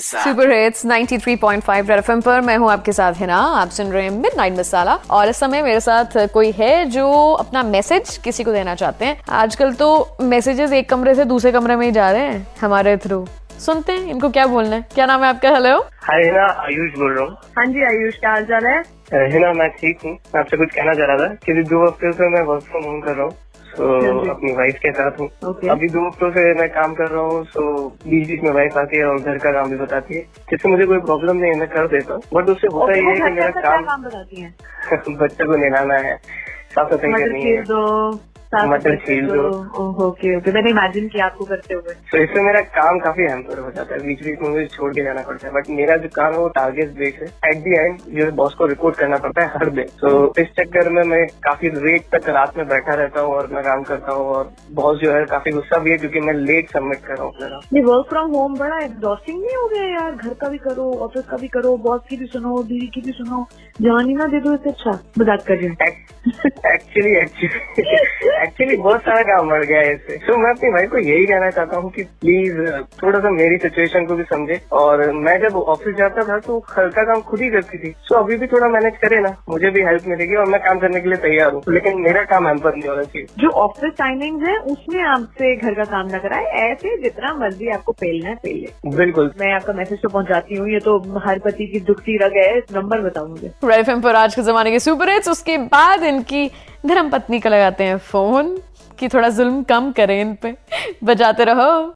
Super hits 93.5 red FM पर मैं हूँ आपके साथ हिना। आप सुन रहे हैं मिडनाइट मसाला और इस समय मेरे साथ कोई है जो अपना मैसेज किसी को देना चाहते हैं। आजकल तो मैसेजेस एक कमरे से दूसरे कमरे में ही जा रहे हैं हमारे थ्रू सुनते हैं इनको क्या बोलना है? क्या नाम है आपका? हेलो हाय हिना आयुष बोल रहा हूँ। हाँ जी आयुष क्या हाल चाल है हिना मैं ठीक हूँ। मैं आपसे कुछ कहना चाह रहा था कि दो हफ़्ते से मैं वर्क फ्रॉम होम कर रहा हूँ। सो। अपनी वाइफ के साथ हूँ। Okay. अभी दो हफ्तों से मैं काम कर रहा हूँ सो बीच बीच में वाइफ आती है और घर का काम भी बताती है। जिससे मुझे कोई प्रॉब्लम नहीं है मैं कर देता हूँ। बट उससे होता ये है कि मेरा काम काम बताती है? बच्चों को नहलाना है। साफ़ सफ़ाई करनी है। मटर छील दो। ओके ओके मैंने इमेजिन किया आपको करते हुए। तो इससे मेरा काम काफ़ी हैम्पर हो जाता है। बीच बीच में मुझे छोड़ के जाना पड़ता है। बट मेरा जो काम है वो टारगेट बेस्ड है। एट दी एंड जो बॉस को रिपोर्ट करना पड़ता है हर दिन तो इस चक्कर में मैं काफ़ी लेट तक रात में बैठा रहता हूँ और मैं काम करता हूँ और बॉस जो है काफ़ी गुस्सा भी है क्योंकि मैं लेट सबमिट कर रहा हूँ अपना ये वर्क फ्रॉम होम बड़ा एग्जॉस्टिंग नहीं हो गया यार? घर का भी करो ऑफ़िस का भी करो बॉस की भी सुनो दीदी की भी सुनो। जान ही ना दे दो इससे अच्छा मज़ाक कर रही हूँ। एक्चुअली एक्चुअली एक्चुअली बहुत सारा काम बढ़ गया है इससे। तो मैं अपनी भाई को यही कहना चाहता हूँ कि प्लीज़ थोड़ा सा मेरी सिचुएशन को भी समझे। और मैं जब ऑफ़िस जाता था तो घर का काम खुद ही करती थी। सो अभी भी थोड़ा मैनेज करे ना मुझे भी हेल्प मिलेगी और मैं काम करने के लिए तैयार हूँ। लेकिन मेरा काम हेम्पर नहीं होना चाहिए। जो ऑफ़िस टाइमिंग है उसमें आपसे घर का काम ना कराए। ऐसे जितना मर्ज़ी आपको पेलना है पेल ले। बिल्कुल। मैं आपका मैसेज तो पहुंचाती हूँ ये तो हर पति की दुखती रग है। नंबर बताओ मुझे। रेड पर आज के जमाने के सुपर हिट्स उसके बाद इनकी धर्म पत्नी को लगाते हैं फ़ोन कि थोड़ा जुल्म कम करें इन पे। बजाते रहो।